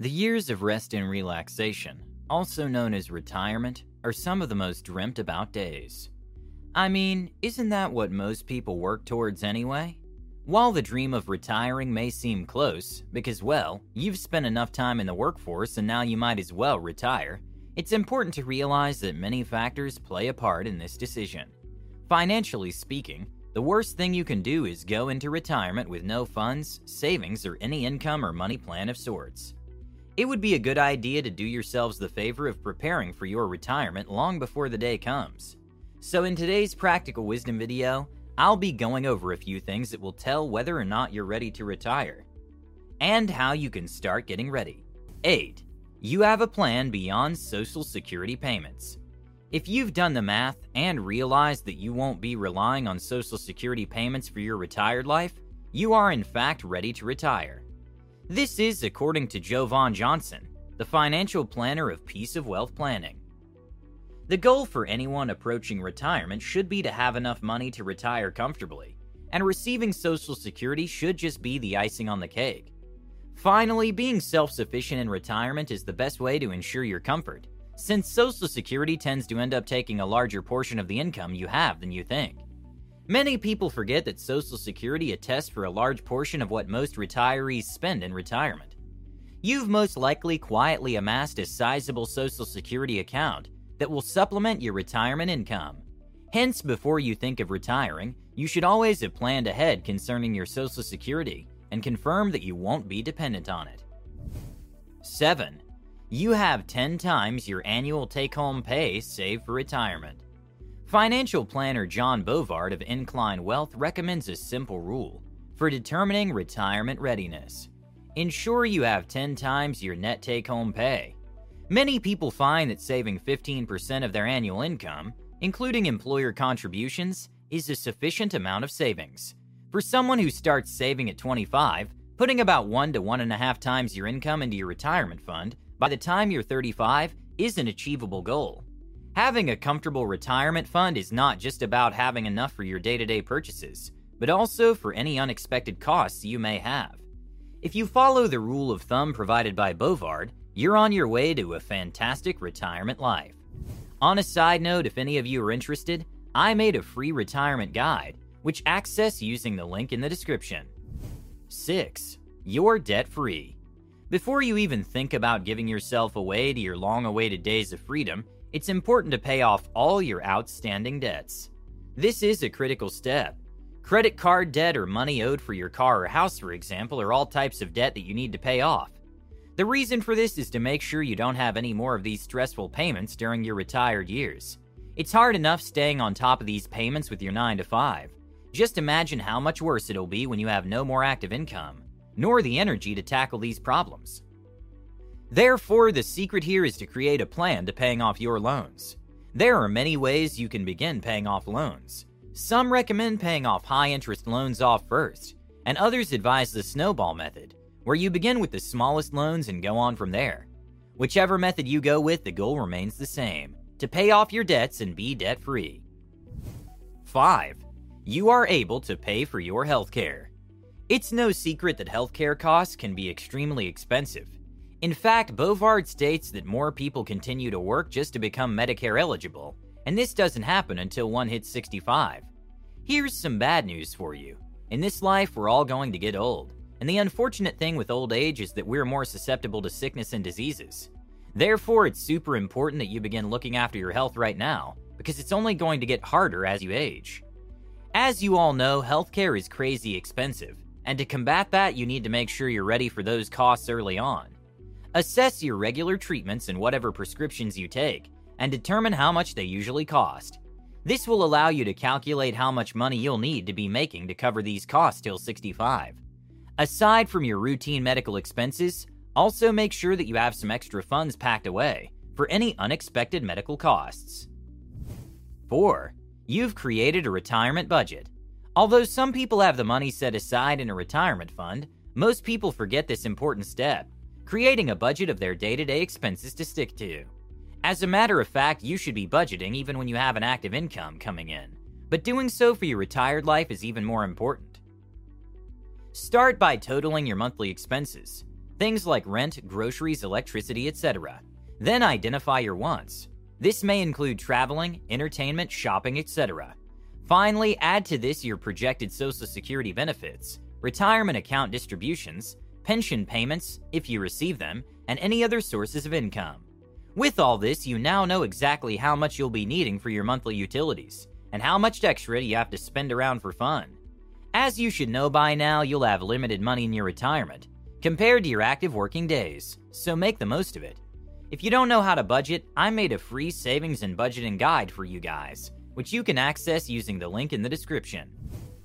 The years of rest and relaxation, also known as retirement, are some of the most dreamt about days. I mean, isn't that what most people work towards anyway? While the dream of retiring may seem close, because, well, you've spent enough time in the workforce and now you might as well retire, it's important to realize that many factors play a part in this decision. Financially speaking, the worst thing you can do is go into retirement with no funds, savings, or any income or money plan of sorts. It would be a good idea to do yourselves the favor of preparing for your retirement long before the day comes. So, in today's practical wisdom video, I'll be going over a few things that will tell whether or not you're ready to retire, and how you can start getting ready. 8. You have a plan beyond Social Security payments. If you've done the math and realized that you won't be relying on Social Security payments for your retired life, you are in fact ready to retire. This is according to Joe Jovan Johnson, the financial planner of Peace of Wealth Planning. The goal for anyone approaching retirement should be to have enough money to retire comfortably, and receiving Social Security should just be the icing on the cake. Finally, being self sufficient in retirement is the best way to ensure your comfort, since Social Security tends to end up taking a larger portion of the income you have than you think. Many people forget that Social Security attests for a large portion of what most retirees spend in retirement. You've most likely quietly amassed a sizable Social Security account that will supplement your retirement income. Hence, before you think of retiring, you should always have planned ahead concerning your Social Security and confirm that you won't be dependent on it. 7. You have 10 times your annual take home pay saved for retirement. Financial planner John Bovard of Incline Wealth recommends a simple rule for determining retirement readiness. Ensure you have 10 times your net take home pay. Many people find that saving 15% of their annual income, including employer contributions, is a sufficient amount of savings. For someone who starts saving at 25, putting about 1 to 1.5 times your income into your retirement fund by the time you're 35 is an achievable goal. Having a comfortable retirement fund is not just about having enough for your day to day purchases, but also for any unexpected costs you may have. If you follow the rule of thumb provided by Bovard, you're on your way to a fantastic retirement life. On a side note, if any of you are interested, I made a free retirement guide, which access using the link in the description. 6. You're debt free. Before you even think about giving yourself away to your long awaited days of freedom, it's important to pay off all your outstanding debts. This is a critical step. Credit card debt or money owed for your car or house, for example, are all types of debt that you need to pay off. The reason for this is to make sure you don't have any more of these stressful payments during your retired years. It's hard enough staying on top of these payments with your 9 to 5. Just imagine how much worse it'll be when you have no more active income, nor the energy to tackle these problems. Therefore, the secret here is to create a plan to paying off your loans. There are many ways you can begin paying off loans. Some recommend paying off high interest loans off first, and others advise the snowball method, where you begin with the smallest loans and go on from there. Whichever method you go with, the goal remains the same to pay off your debts and be debt free. 5. You are able to pay for your healthcare. It's no secret that healthcare costs can be extremely expensive. In fact, Bovard states that more people continue to work just to become Medicare eligible, and this doesn't happen until one hits 65. Here's some bad news for you. In this life, we're all going to get old, and the unfortunate thing with old age is that we're more susceptible to sickness and diseases. Therefore, it's super important that you begin looking after your health right now, because it's only going to get harder as you age. As you all know, healthcare is crazy expensive, and to combat that, you need to make sure you're ready for those costs early on. Assess your regular treatments and whatever prescriptions you take, and determine how much they usually cost. This will allow you to calculate how much money you'll need to be making to cover these costs till 65. Aside from your routine medical expenses, also make sure that you have some extra funds packed away for any unexpected medical costs. 4. You've created a retirement budget. Although some people have the money set aside in a retirement fund, most people forget this important step creating a budget of their day to day expenses to stick to. As a matter of fact, you should be budgeting even when you have an active income coming in, but doing so for your retired life is even more important. Start by totaling your monthly expenses, things like rent, groceries, electricity, etc. Then identify your wants. This may include traveling, entertainment, shopping, etc. Finally, add to this your projected Social Security benefits, retirement account distributions, pension payments, if you receive them, and any other sources of income. With all this, you now know exactly how much you'll be needing for your monthly utilities, and how much extra you have to spend around for fun. As you should know by now, you'll have limited money in your retirement, compared to your active working days, so make the most of it. If you don't know how to budget, I made a free savings and budgeting guide for you guys, which you can access using the link in the description.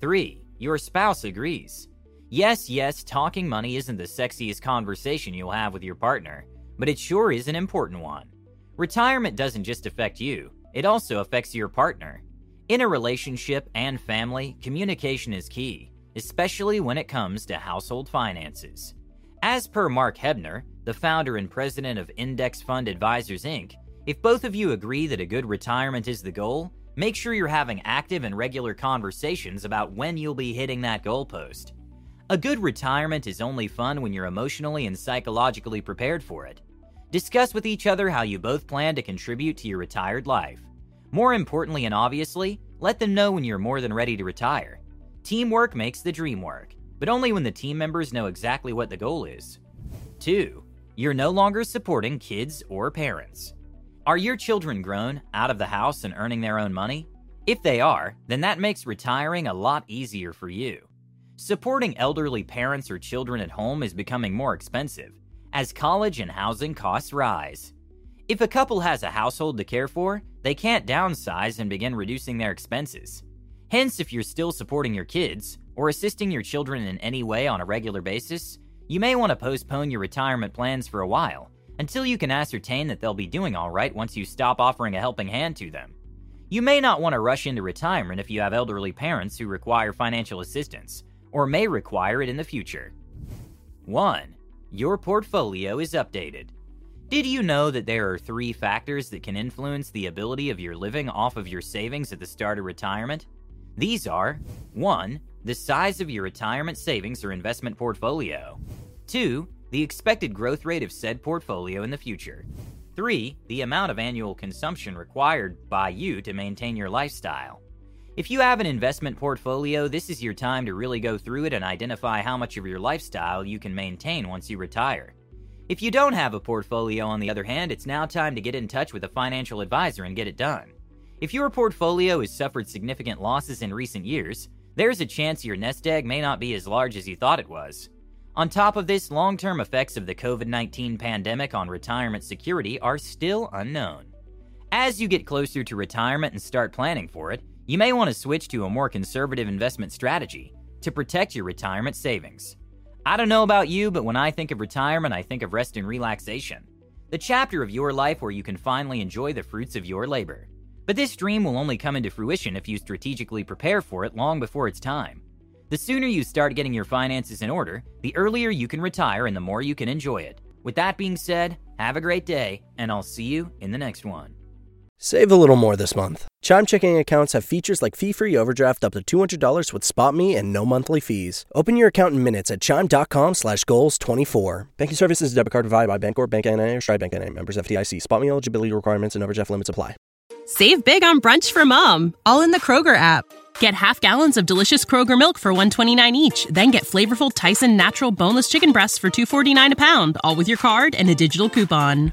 3. Your spouse agrees. Yes, yes, talking money isn't the sexiest conversation you'll have with your partner, but it sure is an important one. Retirement doesn't just affect you, it also affects your partner. In a relationship and family, communication is key, especially when it comes to household finances. As per Mark Hebner, the founder and president of Index Fund Advisors Inc., if both of you agree that a good retirement is the goal, make sure you're having active and regular conversations about when you'll be hitting that goalpost. A good retirement is only fun when you're emotionally and psychologically prepared for it. Discuss with each other how you both plan to contribute to your retired life. More importantly and obviously, let them know when you're more than ready to retire. Teamwork makes the dream work, but only when the team members know exactly what the goal is. 2. You're no longer supporting kids or parents. Are your children grown, out of the house, and earning their own money? If they are, then that makes retiring a lot easier for you. Supporting elderly parents or children at home is becoming more expensive as college and housing costs rise. If a couple has a household to care for, they can't downsize and begin reducing their expenses. Hence, if you're still supporting your kids or assisting your children in any way on a regular basis, you may want to postpone your retirement plans for a while until you can ascertain that they'll be doing all right once you stop offering a helping hand to them. You may not want to rush into retirement if you have elderly parents who require financial assistance or may require it in the future. 1. Your portfolio is updated. Did you know that there are three factors that can influence the ability of your living off of your savings at the start of retirement? These are 1. The size of your retirement savings or investment portfolio. 2. The expected growth rate of said portfolio in the future. 3. The amount of annual consumption required by you to maintain your lifestyle. If you have an investment portfolio, this is your time to really go through it and identify how much of your lifestyle you can maintain once you retire. If you don't have a portfolio, on the other hand, it's now time to get in touch with a financial advisor and get it done. If your portfolio has suffered significant losses in recent years, there's a chance your nest egg may not be as large as you thought it was. On top of this, long term effects of the COVID 19 pandemic on retirement security are still unknown. As you get closer to retirement and start planning for it, you may want to switch to a more conservative investment strategy to protect your retirement savings. I don't know about you, but when I think of retirement, I think of rest and relaxation. The chapter of your life where you can finally enjoy the fruits of your labor. But this dream will only come into fruition if you strategically prepare for it long before it's time. The sooner you start getting your finances in order, the earlier you can retire and the more you can enjoy it. With that being said, have a great day, and I'll see you in the next one. Save a little more this month. Chime checking accounts have features like fee-free overdraft up to $200 with SpotMe and no monthly fees. Open your account in minutes at chime.com slash goals 24. Banking services debit card provided by Bancorp, Bank NA, or Stride Bank NA. Members FDIC. SpotMe eligibility requirements and overdraft limits apply. Save big on brunch for mom, all in the Kroger app. Get half gallons of delicious Kroger milk for 129 each, then get flavorful Tyson natural boneless chicken breasts for 249 a pound, all with your card and a digital coupon.